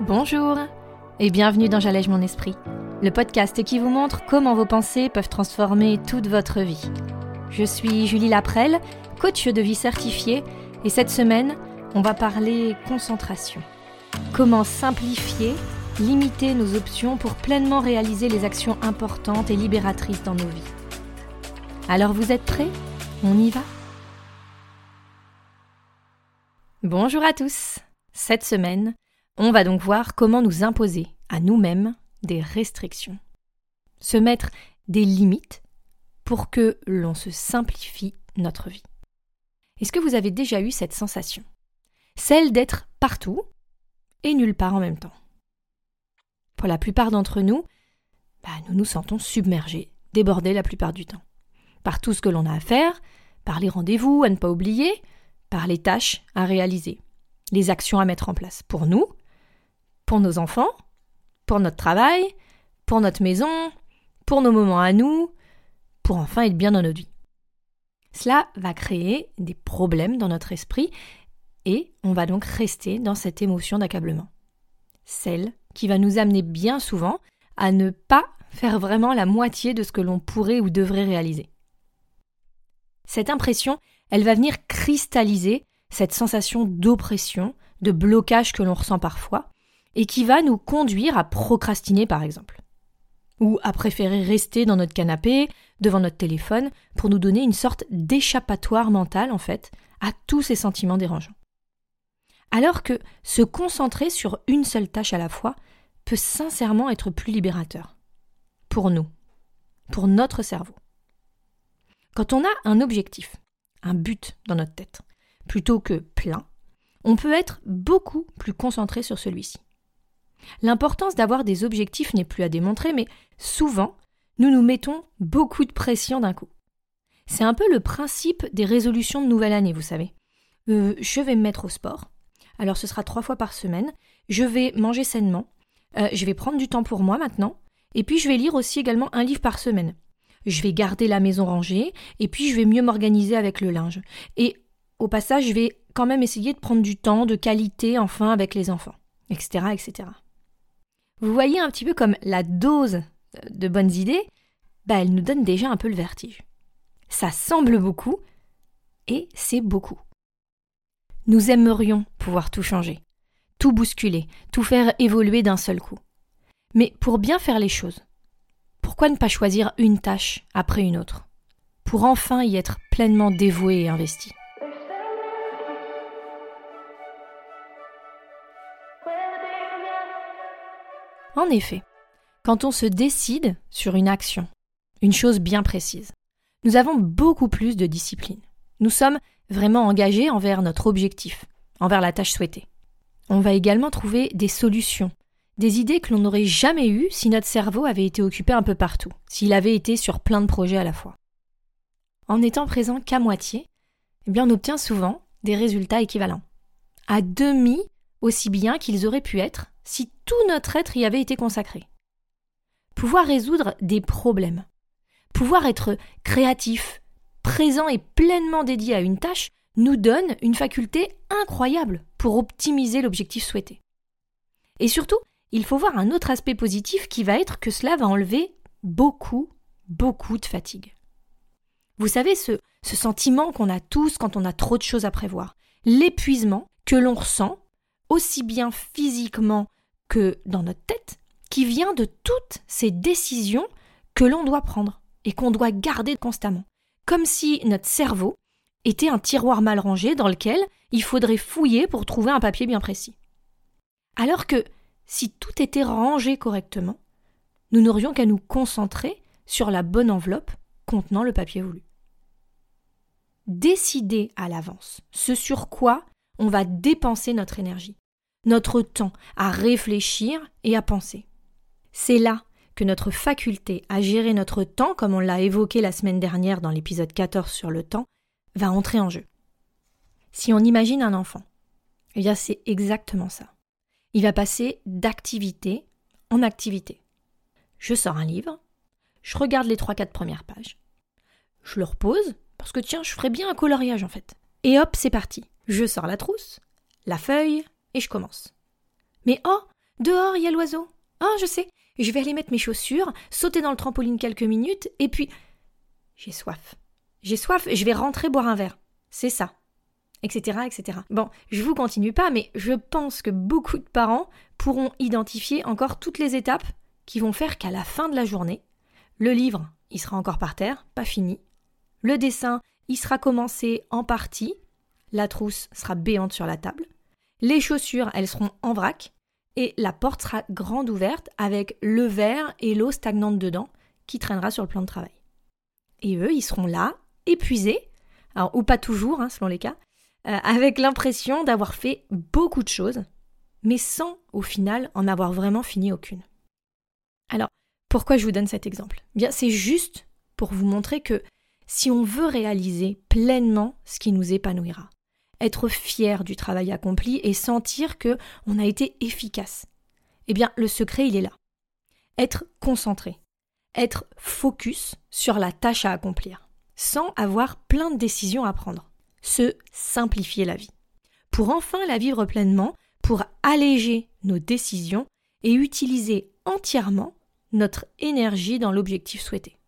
Bonjour et bienvenue dans J'allège mon esprit, le podcast qui vous montre comment vos pensées peuvent transformer toute votre vie. Je suis Julie Laprelle, coach de vie certifiée, et cette semaine, on va parler concentration. Comment simplifier, limiter nos options pour pleinement réaliser les actions importantes et libératrices dans nos vies. Alors vous êtes prêts? On y va? Bonjour à tous Cette semaine, on va donc voir comment nous imposer à nous-mêmes des restrictions. Se mettre des limites pour que l'on se simplifie notre vie. Est-ce que vous avez déjà eu cette sensation? Celle d'être partout et nulle part en même temps. Pour la plupart d'entre nous, bah, nous nous sentons submergés, débordés la plupart du temps. Par tout ce que l'on a à faire, par les rendez-vous à ne pas oublier, par les tâches à réaliser, les actions à mettre en place pour nous pour nos enfants, pour notre travail, pour notre maison, pour nos moments à nous, pour enfin être bien dans notre vie. Cela va créer des problèmes dans notre esprit et on va donc rester dans cette émotion d'accablement. Celle qui va nous amener bien souvent à ne pas faire vraiment la moitié de ce que l'on pourrait ou devrait réaliser. Cette impression, elle va venir cristalliser cette sensation d'oppression, de blocage que l'on ressent parfois, et qui va nous conduire à procrastiner par exemple, ou à préférer rester dans notre canapé, devant notre téléphone, pour nous donner une sorte d'échappatoire mental en fait à tous ces sentiments dérangeants. Alors que se concentrer sur une seule tâche à la fois peut sincèrement être plus libérateur. Pour nous, pour notre cerveau. Quand on a un objectif, un but dans notre tête, plutôt que plein, on peut être beaucoup plus concentré sur celui-ci. L'importance d'avoir des objectifs n'est plus à démontrer, mais souvent, nous nous mettons beaucoup de pression d'un coup. C'est un peu le principe des résolutions de nouvelle année, vous savez. Euh, je vais me mettre au sport. Alors ce sera trois fois par semaine. Je vais manger sainement. Euh, je vais prendre du temps pour moi maintenant. Et puis je vais lire aussi également un livre par semaine. Je vais garder la maison rangée. Et puis je vais mieux m'organiser avec le linge. Et au passage, je vais quand même essayer de prendre du temps de qualité enfin avec les enfants, etc., etc. Vous voyez un petit peu comme la dose de bonnes idées, bah elle nous donne déjà un peu le vertige. Ça semble beaucoup, et c'est beaucoup. Nous aimerions pouvoir tout changer, tout bousculer, tout faire évoluer d'un seul coup. Mais pour bien faire les choses, pourquoi ne pas choisir une tâche après une autre, pour enfin y être pleinement dévoué et investi En effet, quand on se décide sur une action, une chose bien précise, nous avons beaucoup plus de discipline. Nous sommes vraiment engagés envers notre objectif, envers la tâche souhaitée. On va également trouver des solutions, des idées que l'on n'aurait jamais eues si notre cerveau avait été occupé un peu partout, s'il avait été sur plein de projets à la fois. En étant présent qu'à moitié, eh bien on obtient souvent des résultats équivalents, à demi aussi bien qu'ils auraient pu être si tout notre être y avait été consacré. Pouvoir résoudre des problèmes, pouvoir être créatif, présent et pleinement dédié à une tâche nous donne une faculté incroyable pour optimiser l'objectif souhaité. Et surtout, il faut voir un autre aspect positif qui va être que cela va enlever beaucoup, beaucoup de fatigue. Vous savez, ce, sentiment qu'on a tous quand on a trop de choses à prévoir, l'épuisement que l'on ressent aussi bien physiquement que dans notre tête, qui vient de toutes ces décisions que l'on doit prendre et qu'on doit garder constamment. Comme si notre cerveau était un tiroir mal rangé dans lequel il faudrait fouiller pour trouver un papier bien précis. Alors que si tout était rangé correctement, nous n'aurions qu'à nous concentrer sur la bonne enveloppe contenant le papier voulu. Décider à l'avance ce sur quoi on va dépenser notre énergie, notre temps à réfléchir et à penser. C'est là que notre faculté à gérer notre temps, comme on l'a évoqué la semaine dernière dans l'épisode 14 sur le temps, va entrer en jeu. Si on imagine un enfant, eh bien c'est exactement ça. Il va passer d'activité en activité. Je sors un livre, je regarde les 3-4 premières pages, je le repose, parce que tiens, je ferais bien un coloriage en fait. Et hop, c'est parti. Je sors la trousse, la feuille, et je commence. Mais oh, Dehors, il y a l'oiseau. Ah, je sais. Je vais aller mettre mes chaussures, sauter dans le trampoline quelques minutes, et puis. J'ai soif. J'ai soif, je vais rentrer boire un verre. C'est ça. Etc. etc. Bon, je vous continue pas, mais je pense que beaucoup de parents pourront identifier encore toutes les étapes qui vont faire qu'à la fin de la journée, le livre, il sera encore par terre, pas fini. Le dessin, il sera commencé en partie. La trousse sera béante sur la table. Les chaussures, elles seront en vrac. Et la porte sera grande ouverte avec le verre et l'eau stagnante dedans qui traînera sur le plan de travail. Et eux, ils seront là, épuisés, ou pas toujours, hein, selon les cas, euh, avec l'impression d'avoir fait beaucoup de choses, mais sans, au final, en avoir vraiment fini aucune. Alors, pourquoi je vous donne cet exemple? Bien, c'est juste pour vous montrer que si on veut réaliser pleinement ce qui nous épanouira, être fier du travail accompli et sentir que on a été efficace, eh bien, le secret, il est là. Être concentré, être focus sur la tâche à accomplir, sans avoir plein de décisions à prendre. Se simplifier la vie. Pour enfin la vivre pleinement, pour alléger nos décisions et utiliser entièrement notre énergie dans l'objectif souhaité.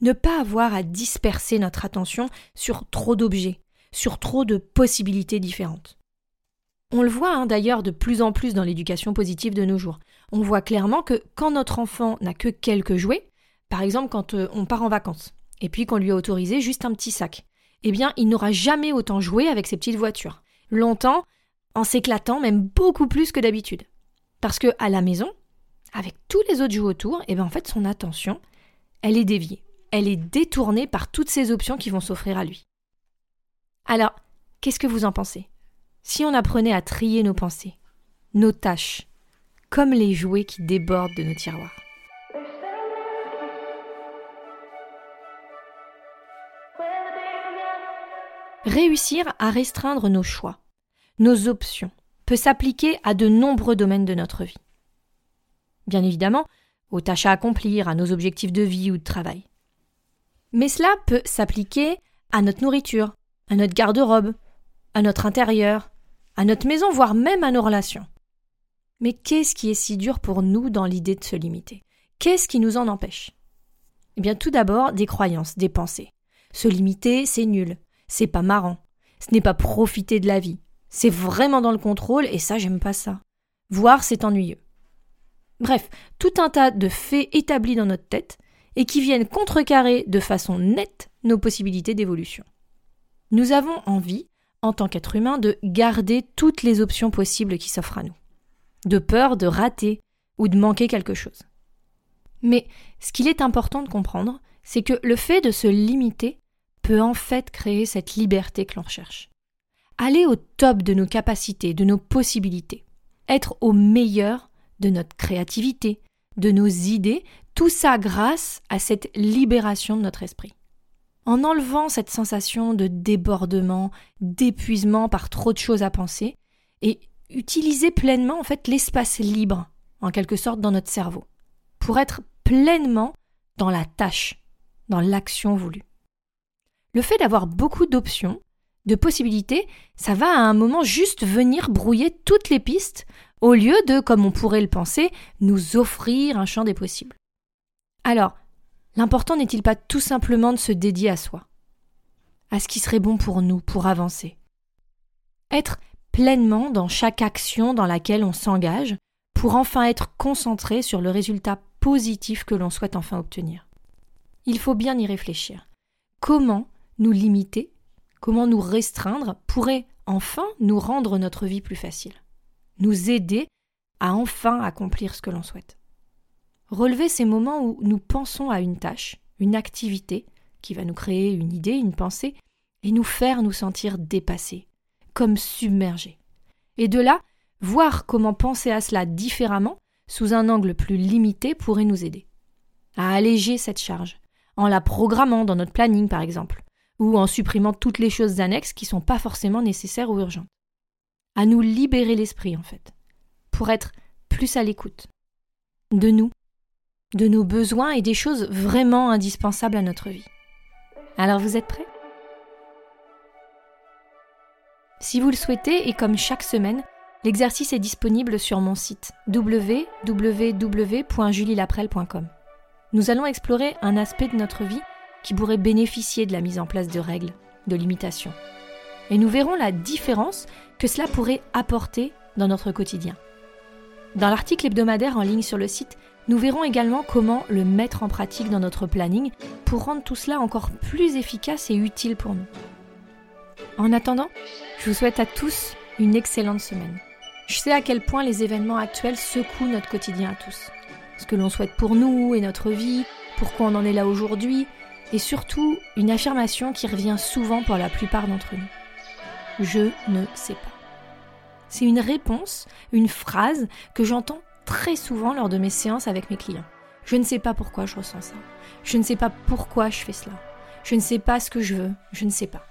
Ne pas avoir à disperser notre attention sur trop d'objets, sur trop de possibilités différentes. On le voit hein, d'ailleurs de plus en plus dans l'éducation positive de nos jours. On voit clairement que quand notre enfant n'a que quelques jouets, par exemple quand euh, on part en vacances, et puis qu'on lui a autorisé juste un petit sac, eh bien il n'aura jamais autant joué avec ses petites voitures. Longtemps, en s'éclatant même beaucoup plus que d'habitude. Parce que à la maison, avec tous les autres jouets autour, eh bien en fait son attention, elle est déviée. Elle est détournée par toutes ces options qui vont s'offrir à lui. Alors, qu'est-ce que vous en pensez? Si on apprenait à trier nos pensées, nos tâches, comme les jouets qui débordent de nos tiroirs Réussir à restreindre nos choix, nos options, peut s'appliquer à de nombreux domaines de notre vie. Bien évidemment, aux tâches à accomplir, à nos objectifs de vie ou de travail. Mais cela peut s'appliquer à notre nourriture, à notre garde-robe, à notre intérieur, à notre maison, voire même à nos relations. Mais qu'est-ce qui est si dur pour nous dans l'idée de se limiter? Qu'est-ce qui nous en empêche? Eh bien, tout d'abord, des croyances, des pensées. Se limiter, c'est nul, c'est pas marrant, ce n'est pas profiter de la vie, c'est vraiment dans le contrôle et ça, j'aime pas ça. Voir, c'est ennuyeux. Bref, tout un tas de faits établis dans notre tête et qui viennent contrecarrer de façon nette nos possibilités d'évolution. Nous avons envie, en tant qu'être humain, de garder toutes les options possibles qui s'offrent à nous, de peur de rater ou de manquer quelque chose. Mais ce qu'il est important de comprendre, c'est que le fait de se limiter peut en fait créer cette liberté que l'on recherche aller au top de nos capacités, de nos possibilités, être au meilleur de notre créativité, de nos idées, tout ça grâce à cette libération de notre esprit. En enlevant cette sensation de débordement, d'épuisement par trop de choses à penser, et utiliser pleinement en fait l'espace libre, en quelque sorte, dans notre cerveau, pour être pleinement dans la tâche, dans l'action voulue. Le fait d'avoir beaucoup d'options, de possibilités, ça va à un moment juste venir brouiller toutes les pistes, au lieu de, comme on pourrait le penser, nous offrir un champ des possibles. Alors, l'important n'est-il pas tout simplement de se dédier à soi, à ce qui serait bon pour nous, pour avancer? Être pleinement dans chaque action dans laquelle on s'engage, pour enfin être concentré sur le résultat positif que l'on souhaite enfin obtenir. Il faut bien y réfléchir. Comment nous limiter? Comment nous restreindre pourrait enfin nous rendre notre vie plus facile, nous aider à enfin accomplir ce que l'on souhaite. Relever ces moments où nous pensons à une tâche, une activité qui va nous créer une idée, une pensée, et nous faire nous sentir dépassés, comme submergés. Et de là, voir comment penser à cela différemment, sous un angle plus limité, pourrait nous aider. À alléger cette charge, en la programmant dans notre planning par exemple, ou en supprimant toutes les choses annexes qui ne sont pas forcément nécessaires ou urgentes. À nous libérer l'esprit, en fait, pour être plus à l'écoute de nous, de nos besoins et des choses vraiment indispensables à notre vie. Alors vous êtes prêts? Si vous le souhaitez, et comme chaque semaine, L'exercice est disponible sur mon site www.julielaprel.com. Nous allons explorer un aspect de notre vie qui pourrait bénéficier de la mise en place de règles, de limitations. Et nous verrons la différence que cela pourrait apporter dans notre quotidien. Dans l'article hebdomadaire en ligne sur le site, nous verrons également comment le mettre en pratique dans notre planning pour rendre tout cela encore plus efficace et utile pour nous. En attendant, je vous souhaite à tous une excellente semaine. Je sais à quel point les événements actuels secouent notre quotidien à tous. Ce que l'on souhaite pour nous et notre vie, pourquoi on en est là aujourd'hui, et surtout une affirmation qui revient souvent pour la plupart d'entre nous. Je ne sais pas. C'est une réponse, une phrase que j'entends très souvent lors de mes séances avec mes clients. Je ne sais pas pourquoi je ressens ça. Je ne sais pas pourquoi je fais cela. Je ne sais pas ce que je veux. Je ne sais pas.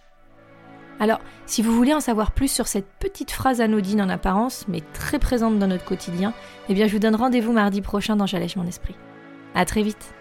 Alors, si vous voulez en savoir plus sur cette petite phrase anodine en apparence, mais très présente dans notre quotidien, eh bien je vous donne rendez-vous mardi prochain dans J'allège mon esprit. À très vite